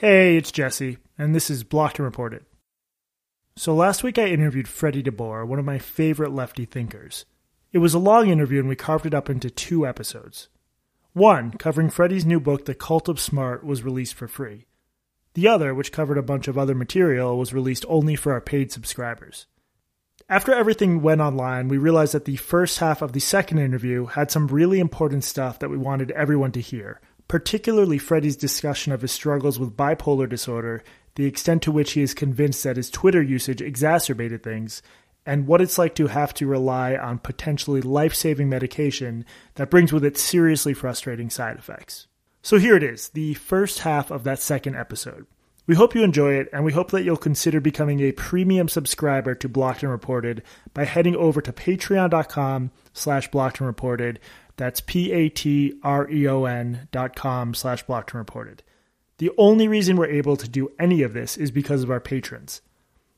Hey, it's Jesse, and this is Blocked and Reported. So last week I interviewed Freddie DeBoer, one of my favorite lefty thinkers. It was a long interview and we carved it up into two episodes. One, covering Freddie's new book, The Cult of Smart, was released for free. The other, which covered a bunch of other material, was released only for our paid subscribers. After everything went online, we realized that the first half of the second interview had some really important stuff that we wanted everyone to hear, particularly Freddie's discussion of his struggles with bipolar disorder, the extent to which he is convinced that his Twitter usage exacerbated things, and what it's like to have to rely on potentially life saving medication that brings with it seriously frustrating side effects. So here it is, the first half of that second episode. We hope you enjoy it, and we hope that you'll consider becoming a premium subscriber to Blocked and Reported by heading over to patreon.com slash blocked and reported. That's P-A-T-R-E-O-N dot com slash blocked and reported. The only reason we're able to do any of this is because of our patrons.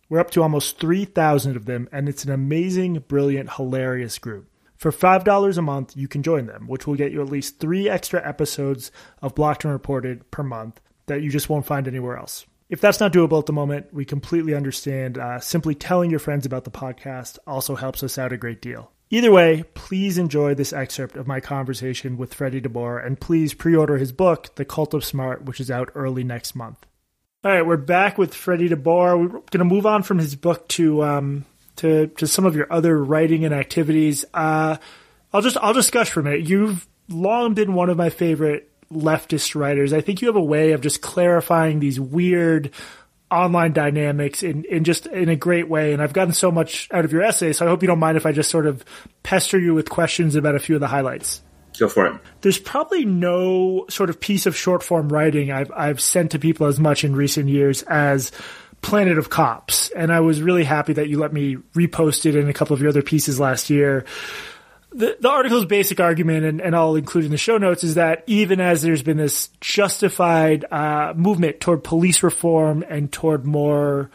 We're up to almost 3,000 of them, and it's an amazing, brilliant, hilarious group. For $5 a month, you can join them, which will get you at least three extra episodes of Blocked and Reported per month that you just won't find anywhere else. If that's not doable at the moment, we completely understand. Uh, simply telling your friends about the podcast also helps us out a great deal. Either way, please enjoy this excerpt of my conversation with Freddie DeBoer, and please pre order his book, The Cult of Smart, which is out early next month. All right, we're back with Freddie DeBoer. We're going to move on from his book to um, to to some of your other writing and activities. Uh, I'll just I'll discuss for a minute. You've long been one of my favorite leftist writers. I think you have a way of just clarifying these weird online dynamics in, in just in a great way. And I've gotten so much out of your essay, so I hope you don't mind if I just sort of pester you with questions about a few of the highlights. Go for it. There's probably no sort of piece of short form writing I've I've sent to people as much in recent years as Planet of Cops, and I was really happy that you let me repost it in a couple of your other pieces last year. The, the article's basic argument, and, and I'll include in the show notes, is that even as there's been this justified uh, movement toward police reform and toward more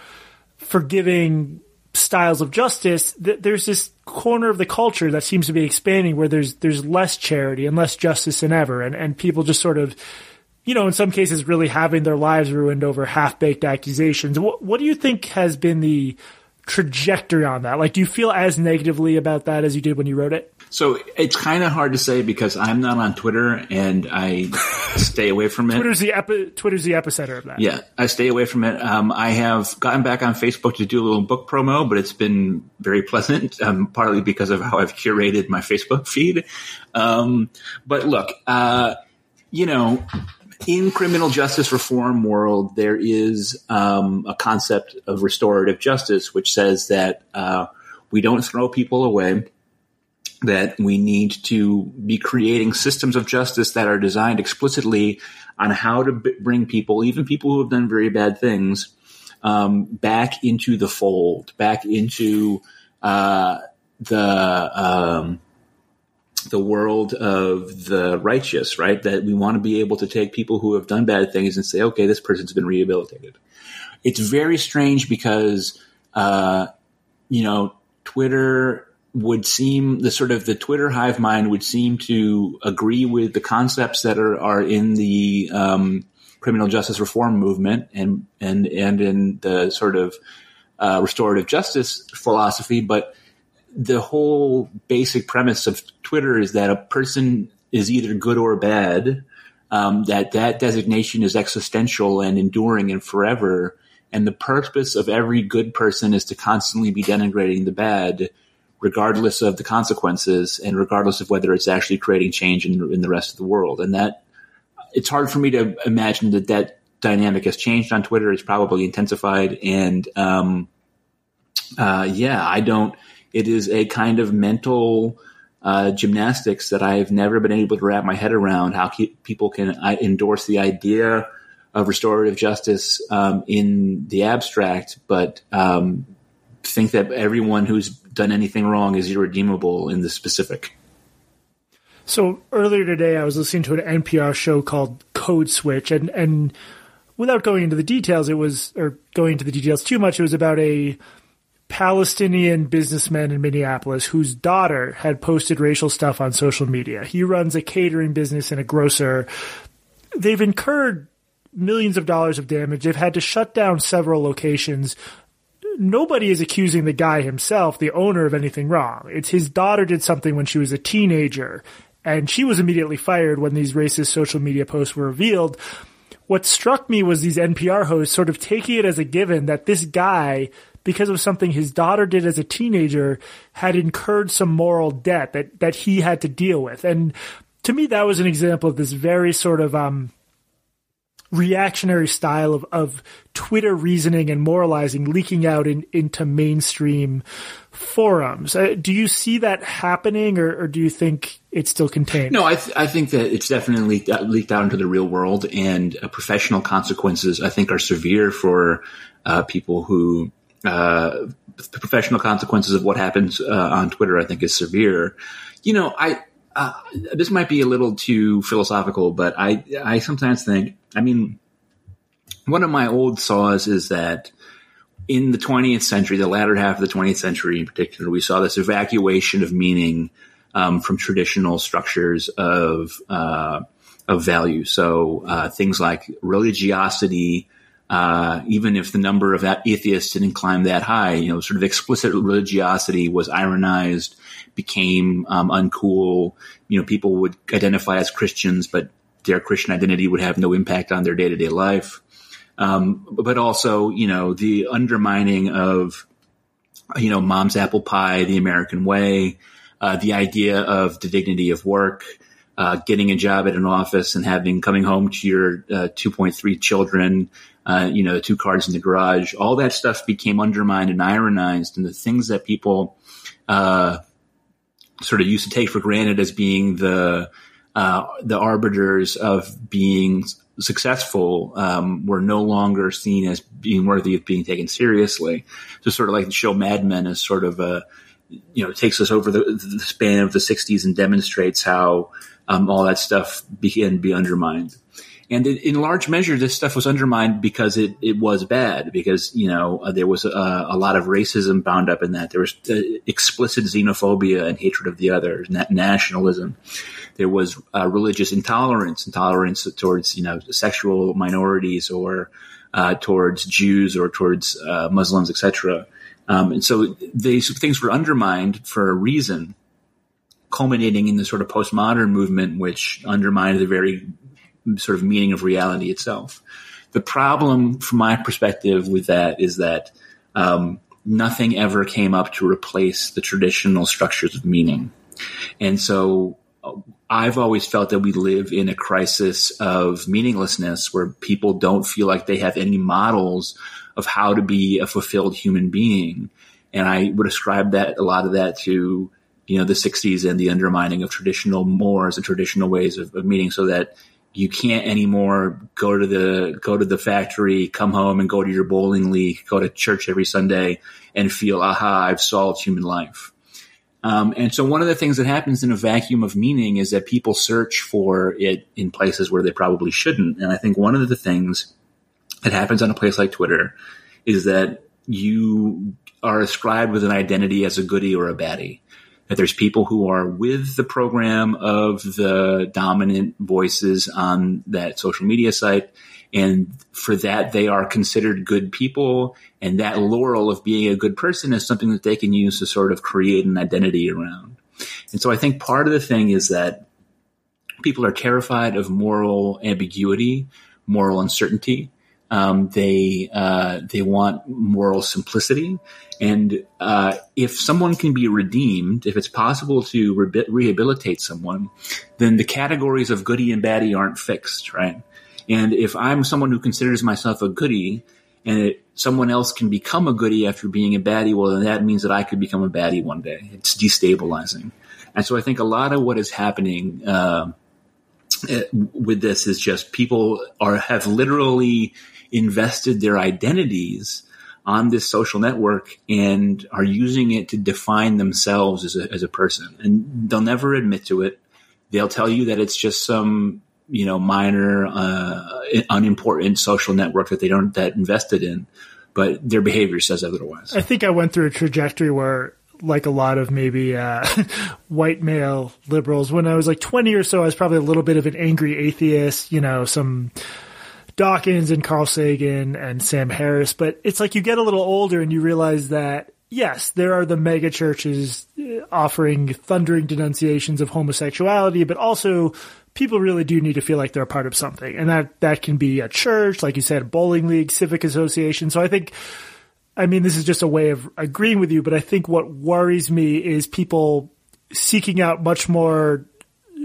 forgiving styles of justice, th- there's this corner of the culture that seems to be expanding where there's there's less charity and less justice than ever, and and people just sort of, you know, in some cases, really having their lives ruined over half baked accusations. What what do you think has been the trajectory on that? Like, do you feel as negatively about that as you did when you wrote it? So it's kind of hard to say because I'm not on Twitter and I stay away from it. Twitter's the epi- Twitter's the epicenter of that. Yeah, I stay away from it. Um, I have gotten back on Facebook to do a little book promo, but it's been very pleasant, um, partly because of how I've curated my Facebook feed. Um, but look, uh, you know, in criminal justice reform world, there is um, a concept of restorative justice, which says that uh, we don't throw people away that we need to be creating systems of justice that are designed explicitly on how to b- bring people, even people who have done very bad things, um, back into the fold, back into uh, the um, the world of the righteous. Right? That we want to be able to take people who have done bad things and say, okay, this person's been rehabilitated. It's very strange because uh, you know Twitter would seem the sort of the Twitter hive mind would seem to agree with the concepts that are, are in the um, criminal justice reform movement and and and in the sort of uh, restorative justice philosophy, but the whole basic premise of Twitter is that a person is either good or bad. Um, that that designation is existential and enduring and forever. And the purpose of every good person is to constantly be denigrating the bad regardless of the consequences and regardless of whether it's actually creating change in, in the rest of the world. And that it's hard for me to imagine that that dynamic has changed on Twitter. It's probably intensified. And, um, uh, yeah, I don't, it is a kind of mental, uh, gymnastics that I've never been able to wrap my head around how people can uh, endorse the idea of restorative justice, um, in the abstract, but, um, think that everyone who's done anything wrong is irredeemable in the specific. So earlier today, I was listening to an NPR show called Code Switch, and and without going into the details, it was or going into the details too much. It was about a Palestinian businessman in Minneapolis whose daughter had posted racial stuff on social media. He runs a catering business and a grocer. They've incurred millions of dollars of damage. They've had to shut down several locations. Nobody is accusing the guy himself, the owner, of anything wrong. It's his daughter did something when she was a teenager, and she was immediately fired when these racist social media posts were revealed. What struck me was these NPR hosts sort of taking it as a given that this guy, because of something his daughter did as a teenager, had incurred some moral debt that, that he had to deal with. And to me, that was an example of this very sort of, um, reactionary style of, of Twitter reasoning and moralizing leaking out in, into mainstream forums. Uh, do you see that happening, or, or, do you think it's still contained? No, I, th- I think that it's definitely leaked out, leaked out into the real world, and uh, professional consequences I think are severe for uh, people who. Uh, the professional consequences of what happens uh, on Twitter, I think, is severe. You know, I uh, this might be a little too philosophical, but I I sometimes think I mean, one of my old saws is that in the 20th century, the latter half of the 20th century in particular, we saw this evacuation of meaning um, from traditional structures of uh, of value. So uh, things like religiosity, uh, even if the number of atheists didn't climb that high, you know, sort of explicit religiosity was ironized, became um, uncool. You know, people would identify as Christians, but their Christian identity would have no impact on their day to day life. Um, but also, you know, the undermining of, you know, mom's apple pie, the American way, uh, the idea of the dignity of work, uh, getting a job at an office and having coming home to your uh, 2.3 children, uh, you know, two cars in the garage, all that stuff became undermined and ironized, and the things that people uh, sort of used to take for granted as being the uh, the arbiters of being successful um, were no longer seen as being worthy of being taken seriously. So sort of like the show Mad Men is sort of a, you know, takes us over the, the span of the 60s and demonstrates how um, all that stuff began to be undermined. And in, large measure, this stuff was undermined because it, it was bad, because, you know, uh, there was a, a, lot of racism bound up in that. There was uh, explicit xenophobia and hatred of the other, na- nationalism. There was uh, religious intolerance, intolerance towards you know sexual minorities or uh, towards Jews or towards uh, Muslims, etc. Um, and so these things were undermined for a reason, culminating in the sort of postmodern movement, which undermined the very sort of meaning of reality itself. The problem, from my perspective, with that is that um, nothing ever came up to replace the traditional structures of meaning. And so I've always felt that we live in a crisis of meaninglessness where people don't feel like they have any models of how to be a fulfilled human being. And I would ascribe that a lot of that to, you know, the 60s and the undermining of traditional mores and traditional ways of, of meeting so that you can't anymore go to the go to the factory, come home and go to your bowling league, go to church every Sunday and feel, aha, I've solved human life. Um, and so one of the things that happens in a vacuum of meaning is that people search for it in places where they probably shouldn't. And I think one of the things that happens on a place like Twitter is that you are ascribed with an identity as a goody or a baddie. That there's people who are with the program of the dominant voices on that social media site and for that, they are considered good people. And that laurel of being a good person is something that they can use to sort of create an identity around. And so I think part of the thing is that people are terrified of moral ambiguity, moral uncertainty. Um, they uh, they want moral simplicity, and uh, if someone can be redeemed, if it's possible to re- rehabilitate someone, then the categories of goody and baddie aren't fixed, right? And if I'm someone who considers myself a goody and it, someone else can become a goody after being a baddie, well, then that means that I could become a baddie one day. It's destabilizing. And so I think a lot of what is happening, uh, with this is just people are, have literally invested their identities on this social network and are using it to define themselves as a, as a person. And they'll never admit to it. They'll tell you that it's just some you know minor uh, unimportant social network that they don't that invested in but their behavior says otherwise i think i went through a trajectory where like a lot of maybe uh, white male liberals when i was like 20 or so i was probably a little bit of an angry atheist you know some Dawkins and Carl Sagan and Sam Harris, but it's like you get a little older and you realize that yes, there are the mega churches uh, offering thundering denunciations of homosexuality, but also people really do need to feel like they're a part of something. And that, that can be a church, like you said, a bowling league, civic association. So I think, I mean, this is just a way of agreeing with you, but I think what worries me is people seeking out much more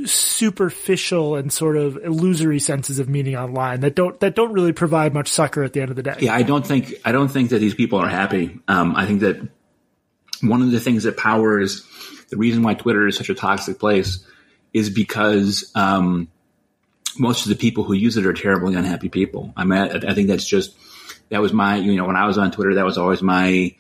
superficial and sort of illusory senses of meaning online that don't that don't really provide much succor at the end of the day. Yeah, I don't think I don't think that these people are happy. Um, I think that one of the things that powers the reason why Twitter is such a toxic place is because um, most of the people who use it are terribly unhappy people. I mean, I, I think that's just that was my you know when I was on Twitter that was always my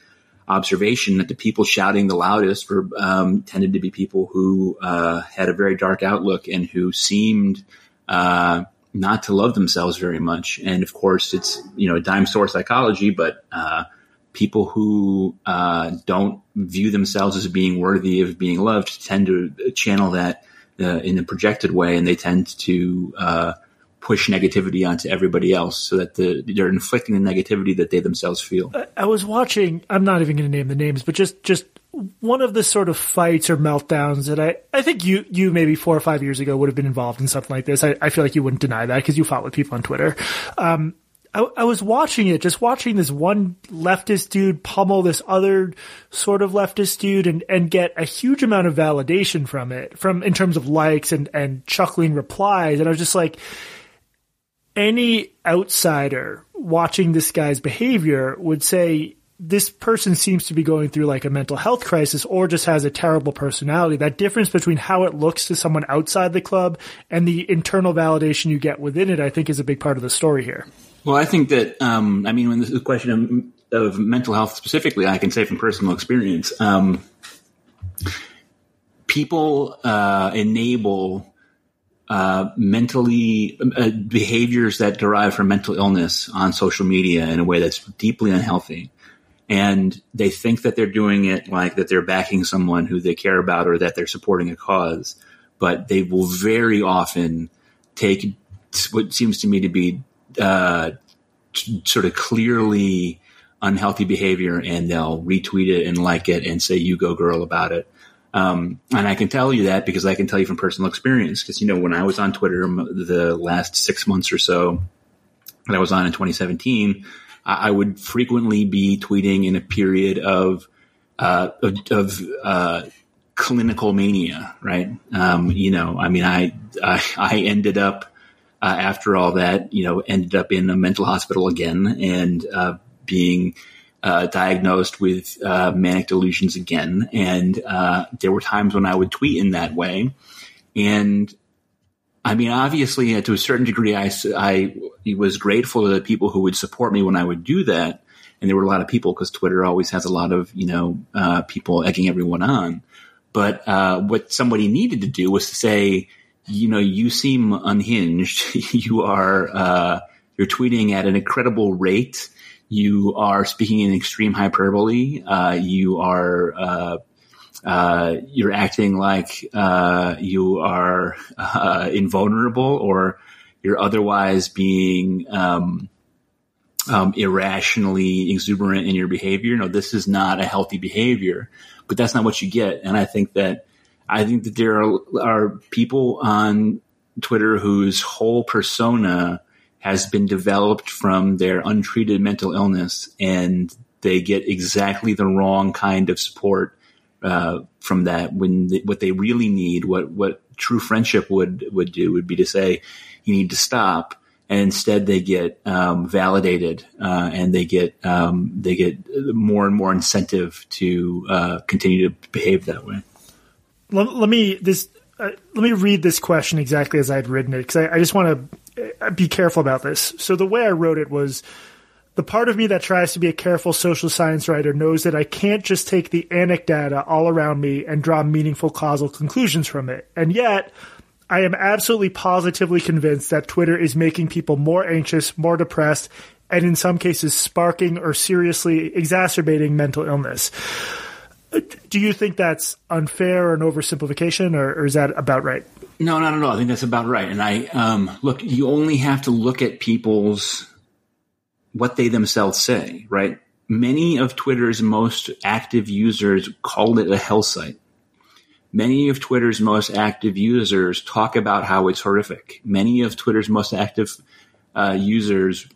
observation that the people shouting the loudest were um, tended to be people who uh, had a very dark outlook and who seemed uh, not to love themselves very much. And of course, it's you know dime store psychology, but uh, people who uh, don't view themselves as being worthy of being loved tend to channel that uh, in a projected way, and they tend to uh, push negativity onto everybody else so that the, they're inflicting the negativity that they themselves feel. I was watching, I'm not even going to name the names, but just, just one of the sort of fights or meltdowns that I, I think you, you maybe four or five years ago would have been involved in something like this. I, I feel like you wouldn't deny that because you fought with people on Twitter. Um, I, I, was watching it, just watching this one leftist dude pummel this other sort of leftist dude and, and get a huge amount of validation from it, from in terms of likes and, and chuckling replies. And I was just like, any outsider watching this guy's behavior would say this person seems to be going through like a mental health crisis or just has a terrible personality. That difference between how it looks to someone outside the club and the internal validation you get within it, I think is a big part of the story here. Well, I think that, um, I mean, when this is a question of, of, mental health specifically, I can say from personal experience, um, people uh, enable uh, mentally uh, behaviors that derive from mental illness on social media in a way that's deeply unhealthy. And they think that they're doing it like that they're backing someone who they care about or that they're supporting a cause. But they will very often take what seems to me to be uh, sort of clearly unhealthy behavior and they'll retweet it and like it and say, you go girl about it. Um, and I can tell you that because I can tell you from personal experience. Because you know, when I was on Twitter the last six months or so that I was on in 2017, I would frequently be tweeting in a period of uh, of, of uh, clinical mania. Right? Um, you know, I mean, I I, I ended up. Uh, after all that, you know, ended up in a mental hospital again and uh, being uh, diagnosed with uh, manic delusions again, and uh, there were times when I would tweet in that way, and I mean, obviously, to a certain degree, I, I was grateful to the people who would support me when I would do that, and there were a lot of people because Twitter always has a lot of you know uh, people egging everyone on. But uh, what somebody needed to do was to say, you know, you seem unhinged. you are uh, you're tweeting at an incredible rate you are speaking in extreme hyperbole. Uh, you are uh, uh, you're acting like uh, you are uh, invulnerable, or you're otherwise being um, um, irrationally exuberant in your behavior. No, this is not a healthy behavior. But that's not what you get. And I think that I think that there are, are people on Twitter whose whole persona has been developed from their untreated mental illness and they get exactly the wrong kind of support uh, from that when they, what they really need what what true friendship would would do would be to say you need to stop. And instead they get um, validated uh, and they get um, they get more and more incentive to uh, continue to behave that way. Let, let me this uh, let me read this question exactly as I'd written it because I, I just want to be careful about this. So the way I wrote it was the part of me that tries to be a careful social science writer knows that I can't just take the anecdata all around me and draw meaningful causal conclusions from it. And yet, I am absolutely positively convinced that Twitter is making people more anxious, more depressed, and in some cases sparking or seriously exacerbating mental illness. Do you think that's unfair or an oversimplification, or, or is that about right? No, not at all. I think that's about right. And I um, look, you only have to look at people's what they themselves say, right? Many of Twitter's most active users called it a hell site. Many of Twitter's most active users talk about how it's horrific. Many of Twitter's most active uh, users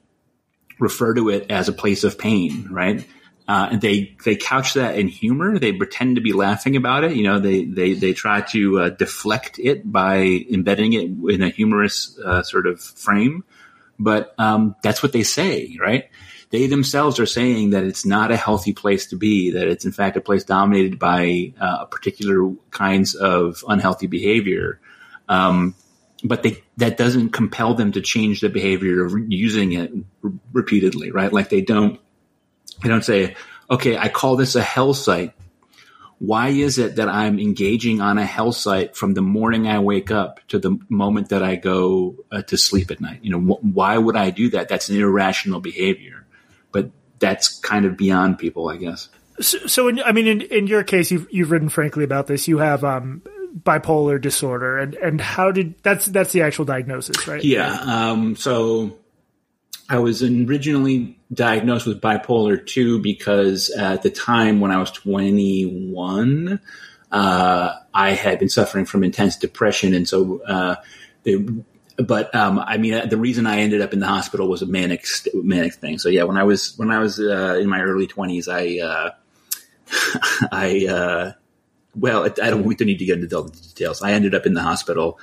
refer to it as a place of pain, right? Uh, and they they couch that in humor. They pretend to be laughing about it. You know, they they they try to uh, deflect it by embedding it in a humorous uh, sort of frame. But um, that's what they say, right? They themselves are saying that it's not a healthy place to be. That it's in fact a place dominated by uh, particular kinds of unhealthy behavior. Um, but they, that doesn't compel them to change the behavior of using it r- repeatedly, right? Like they don't I don't say, okay, I call this a hell site. Why is it that I'm engaging on a hell site from the morning I wake up to the moment that I go uh, to sleep at night? You know, wh- why would I do that? That's an irrational behavior, but that's kind of beyond people, I guess. So, so in, I mean, in, in your case, you've you've written frankly about this. You have um, bipolar disorder, and and how did that's that's the actual diagnosis, right? Yeah. Um, so I was originally diagnosed with bipolar 2 because at the time when I was 21, uh, I had been suffering from intense depression. And so, uh, they, but, um, I mean, the reason I ended up in the hospital was a manic, manic thing. So yeah, when I was, when I was, uh, in my early twenties, I, uh, I, uh, well, I don't, we don't need to get into all the details. I ended up in the hospital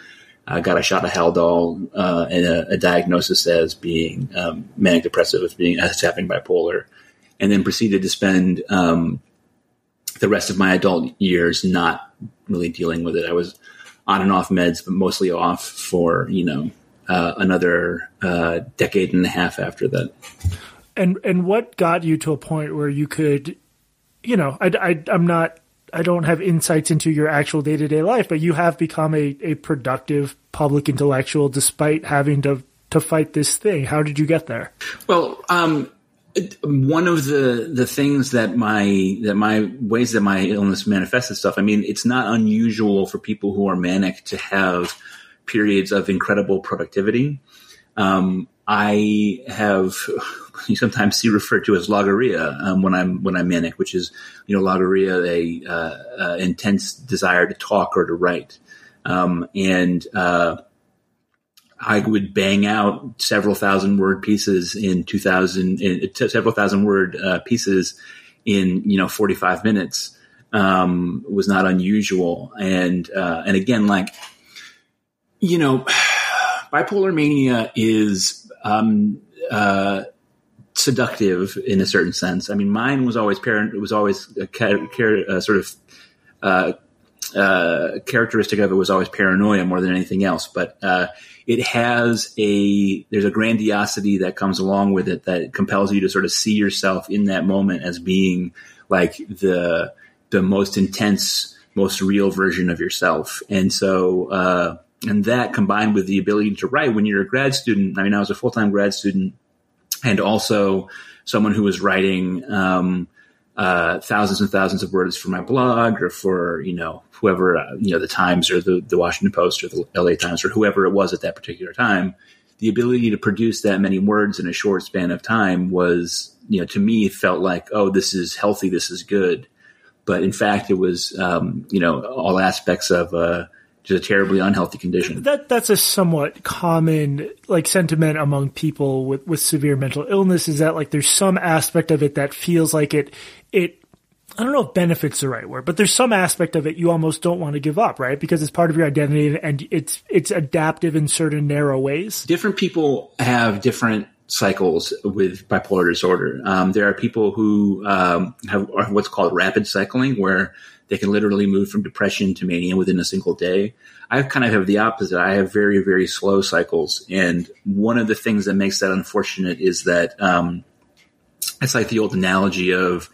uh, got a shot of Haldol uh, and a, a, diagnosis as being um, manic depressive, as being as having bipolar, and then proceeded to spend um, the rest of my adult years not really dealing with it. I was on and off meds, but mostly off for you know uh, another uh, decade and a half after that. And and what got you to a point where you could, you know, I, I I'm not I don't have insights into your actual day to day life, but you have become a, a productive public intellectual despite having to to fight this thing. How did you get there? Well, um, one of the the things that my that my ways that my illness manifests itself. I mean, it's not unusual for people who are manic to have periods of incredible productivity. Um, I have you sometimes see referred to as logorrhea um, when I'm when I'm manic, which is you know logorrhea, a uh, uh, intense desire to talk or to write, um, and uh, I would bang out several thousand word pieces in two thousand, in, several thousand word uh, pieces in you know forty five minutes. Um, was not unusual, and uh, and again, like you know, bipolar mania is um, uh, seductive in a certain sense. I mean, mine was always parent. It was always a, a sort of uh, uh, characteristic of it was always paranoia more than anything else. But uh, it has a there's a grandiosity that comes along with it that compels you to sort of see yourself in that moment as being like the the most intense, most real version of yourself. And so uh, and that combined with the ability to write when you're a grad student. I mean, I was a full time grad student and also someone who was writing um, uh, thousands and thousands of words for my blog or for you know whoever uh, you know the Times or the, the Washington Post or the LA Times or whoever it was at that particular time. The ability to produce that many words in a short span of time was, you know, to me felt like, oh, this is healthy, this is good. But in fact, it was, um, you know, all aspects of uh, just a terribly unhealthy condition. That that's a somewhat common like sentiment among people with with severe mental illness is that like there's some aspect of it that feels like it it I don't know if benefits the right word, but there's some aspect of it you almost don't want to give up, right? Because it's part of your identity and it's it's adaptive in certain narrow ways. Different people have different cycles with bipolar disorder. Um, there are people who um, have what's called rapid cycling, where they can literally move from depression to mania within a single day. I kind of have the opposite. I have very, very slow cycles. And one of the things that makes that unfortunate is that, um, it's like the old analogy of,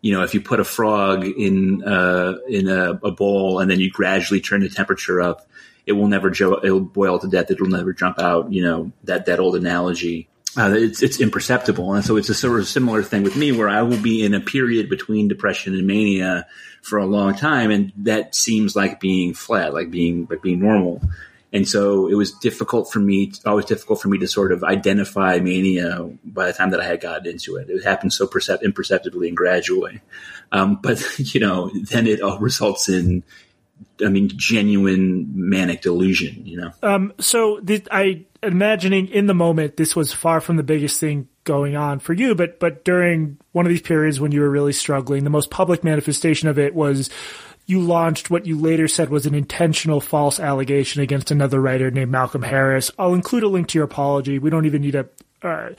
you know, if you put a frog in, uh, in a, a bowl and then you gradually turn the temperature up, it will never, jo- it'll boil to death. It'll never jump out. You know, that, that old analogy. Uh, it's it's imperceptible, and so it's a sort of similar thing with me, where I will be in a period between depression and mania for a long time, and that seems like being flat, like being like being normal. And so it was difficult for me, always difficult for me to sort of identify mania by the time that I had gotten into it. It happened so percept- imperceptibly and gradually. Um, but, you know, then it all results in, I mean, genuine manic delusion, you know? Um, so this, I imagining in the moment, this was far from the biggest thing going on for you, but, but during one of these periods when you were really struggling, the most public manifestation of it was, you launched what you later said was an intentional false allegation against another writer named Malcolm Harris. I'll include a link to your apology. We don't even need to uh,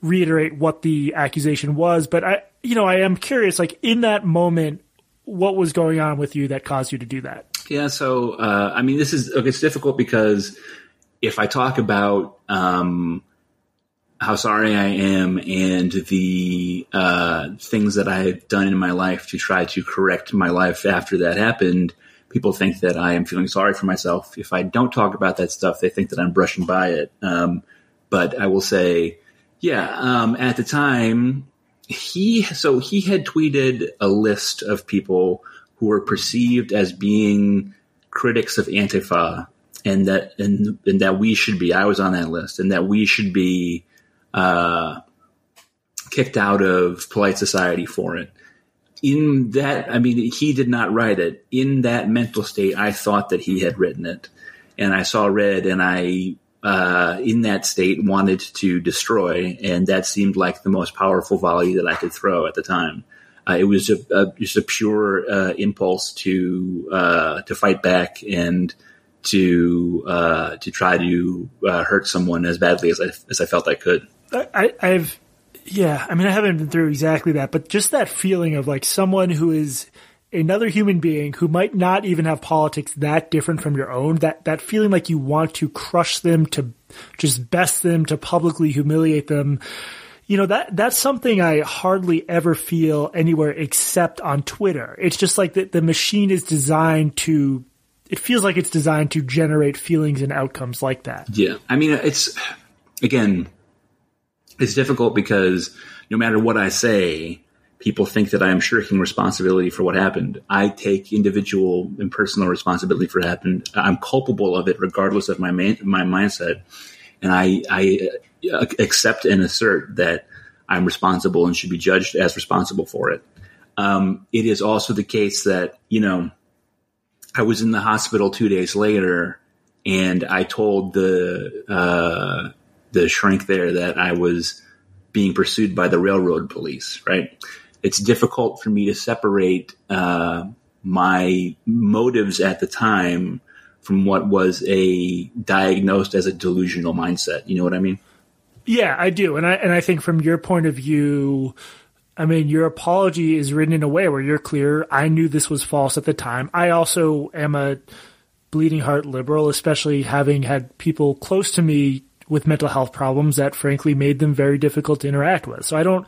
reiterate what the accusation was, but I, you know, I am curious, like in that moment, what was going on with you that caused you to do that? Yeah. So, uh, I mean, this is, okay, it's difficult because if I talk about, um, how sorry I am and the uh, things that I've done in my life to try to correct my life after that happened. People think that I am feeling sorry for myself. If I don't talk about that stuff, they think that I'm brushing by it. Um, but I will say, yeah, um, at the time, he so he had tweeted a list of people who were perceived as being critics of Antifa, and that and, and that we should be. I was on that list, and that we should be uh, kicked out of polite society for it. In that, I mean, he did not write it. In that mental state, I thought that he had written it, and I saw red, and I, uh, in that state, wanted to destroy, and that seemed like the most powerful volley that I could throw at the time. Uh, it was a, a, just a pure uh, impulse to uh, to fight back and to uh, to try to uh, hurt someone as badly as I as I felt I could. I, I've, yeah, I mean, I haven't been through exactly that, but just that feeling of like someone who is another human being who might not even have politics that different from your own, that, that feeling like you want to crush them, to just best them, to publicly humiliate them. You know, that, that's something I hardly ever feel anywhere except on Twitter. It's just like that the machine is designed to, it feels like it's designed to generate feelings and outcomes like that. Yeah. I mean, it's, again, it's difficult because no matter what I say, people think that I am shirking responsibility for what happened. I take individual and personal responsibility for what happened. I'm culpable of it regardless of my man, my mindset. And I, I uh, accept and assert that I'm responsible and should be judged as responsible for it. Um, it is also the case that, you know, I was in the hospital two days later and I told the, uh, the shrink there that I was being pursued by the railroad police, right? It's difficult for me to separate uh, my motives at the time from what was a diagnosed as a delusional mindset. You know what I mean? Yeah, I do, and I and I think from your point of view, I mean, your apology is written in a way where you're clear. I knew this was false at the time. I also am a bleeding heart liberal, especially having had people close to me with mental health problems that frankly made them very difficult to interact with. So I don't,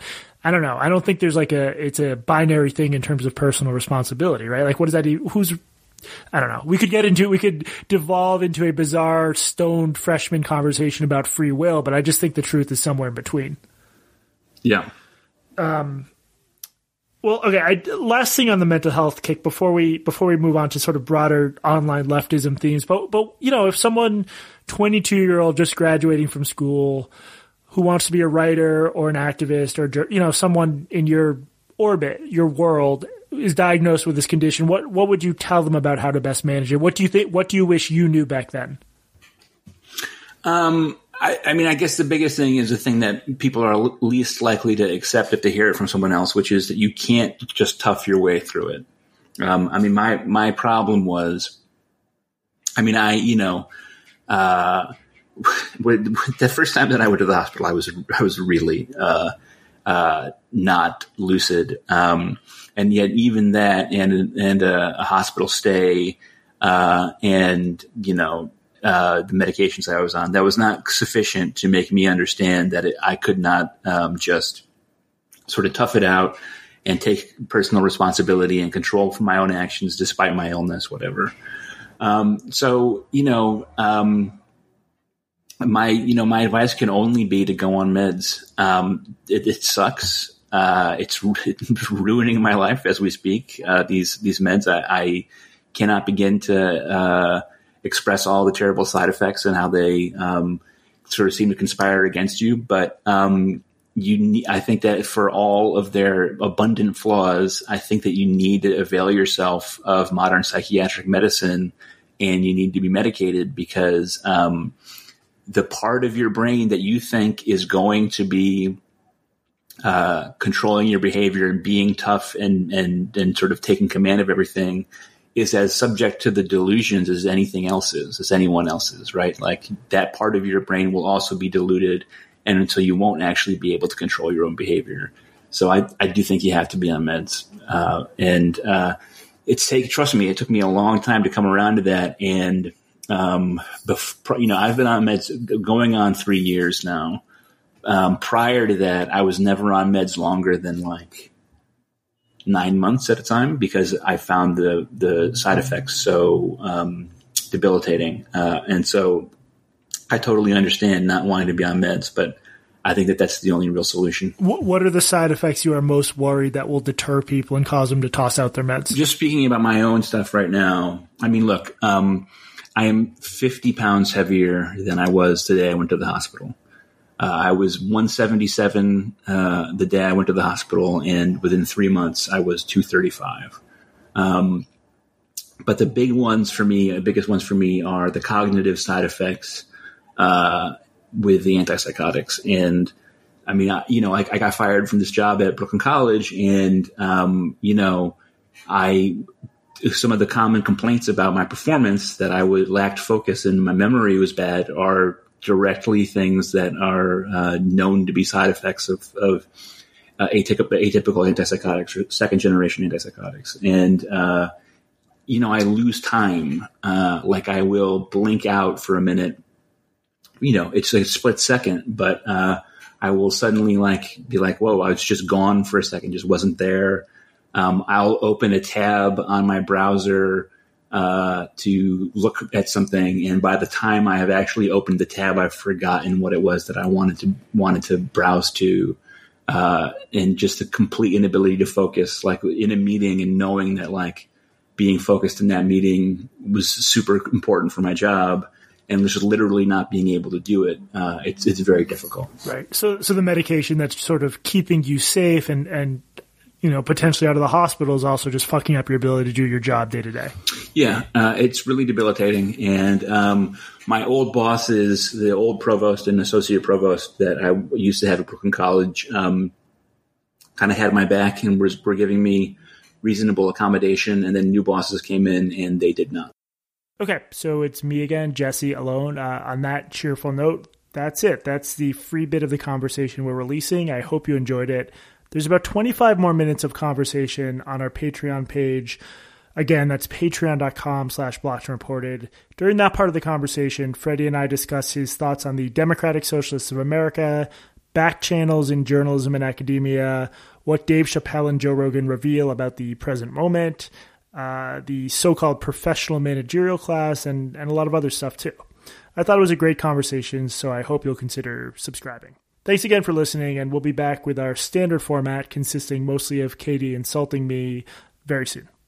I don't know. I don't think there's like a, it's a binary thing in terms of personal responsibility, right? Like what does that, do? who's, I don't know. We could get into, we could devolve into a bizarre stoned freshman conversation about free will, but I just think the truth is somewhere in between. Yeah. Um, well, okay. I, last thing on the mental health kick before we before we move on to sort of broader online leftism themes, but but you know, if someone 22 year old just graduating from school who wants to be a writer or an activist or you know someone in your orbit, your world is diagnosed with this condition, what what would you tell them about how to best manage it? What do you think? What do you wish you knew back then? Um, I, I, mean, I guess the biggest thing is the thing that people are least likely to accept if they hear it from someone else, which is that you can't just tough your way through it. Um, I mean, my my problem was, I mean, I you know, uh, the first time that I went to the hospital, I was I was really uh, uh, not lucid, um, and yet even that and and a, a hospital stay uh, and you know uh, the medications I was on, that was not sufficient to make me understand that it, I could not um, just sort of tough it out and take personal responsibility and control for my own actions despite my illness, whatever. Um, so, you know, um, my you know my advice can only be to go on meds. Um, it, it, sucks. Uh, it's, ruining my life as we speak. Uh, these these meds, I, I cannot begin to uh, express all the terrible side effects and how they um, sort of seem to conspire against you. But um, you, I think that for all of their abundant flaws, I think that you need to avail yourself of modern psychiatric medicine, and you need to be medicated because um, the part of your brain that you think is going to be uh, controlling your behavior and being tough and and and sort of taking command of everything is as subject to the delusions as anything else is, as anyone else is, right? Like that part of your brain will also be diluted and until you won't actually be able to control your own behavior. So I, I do think you have to be on meds. Uh, and, uh, it's take, trust me, it took me a long time to come around to that. And, um, before, you know, I've been on meds going on three years now. Um, prior to that, I was never on meds longer than like nine months at a time because I found the the side effects so um, debilitating, uh, and so I totally understand not wanting to be on meds, but I think that that's the only real solution. What are the side effects you are most worried that will deter people and cause them to toss out their meds? Just speaking about my own stuff right now. I mean, look, um, I am 50 pounds heavier than I was today. I went to the hospital. Uh, I was 177 uh, the day I went to the hospital, and within three months, I was 235. Um, but the big ones for me, the biggest ones for me, are the cognitive side effects uh, with the antipsychotics. And I mean, I, you know, I, I, got fired from this job at Brooklyn College, and um, you know, I some of the common complaints about my performance that I would lacked focus and my memory was bad are directly things that are uh, known to be side effects of, of uh, atypical, atypical antipsychotics or second generation antipsychotics. And, uh, you know, I lose time. Uh, like I will blink out for a minute. You know, it's a split second, but uh, I will suddenly like be like, whoa, I was just gone for a second, just wasn't there. Um, I'll open a tab on my browser uh, to look at something, and by the time I have actually opened the tab, I've forgotten what it was that I wanted to wanted to browse to, uh, and just the complete inability to focus, like in a meeting, and knowing that like being focused in that meeting was super important for my job and just literally not being able to do it, uh, it's it's very difficult. Right. So so the medication that's sort of keeping you safe and and you know, potentially out of the hospital is also just fucking up your ability to do your job day to day. Yeah, uh, it's really debilitating. And um, my old bosses, the old provost and associate provost that I used to have at Brooklyn College, um, kind of had my back and was, were giving me reasonable accommodation. And then new bosses came in and they did not. Okay, so it's me again, Jesse, alone. Uh, on that cheerful note, that's it. That's the free bit of the conversation we're releasing. I hope you enjoyed it. There's about 25 more minutes of conversation on our Patreon page. Again, that's patreon.com slash blocked and reported. During that part of the conversation, Freddie and I discussed his thoughts on the Democratic Socialists of America, back channels in journalism and academia, what Dave Chappelle and Joe Rogan reveal about the present moment, uh, the so called professional managerial class, and, and a lot of other stuff too. I thought it was a great conversation, so I hope you'll consider subscribing. Thanks again for listening, and we'll be back with our standard format consisting mostly of Katie insulting me very soon.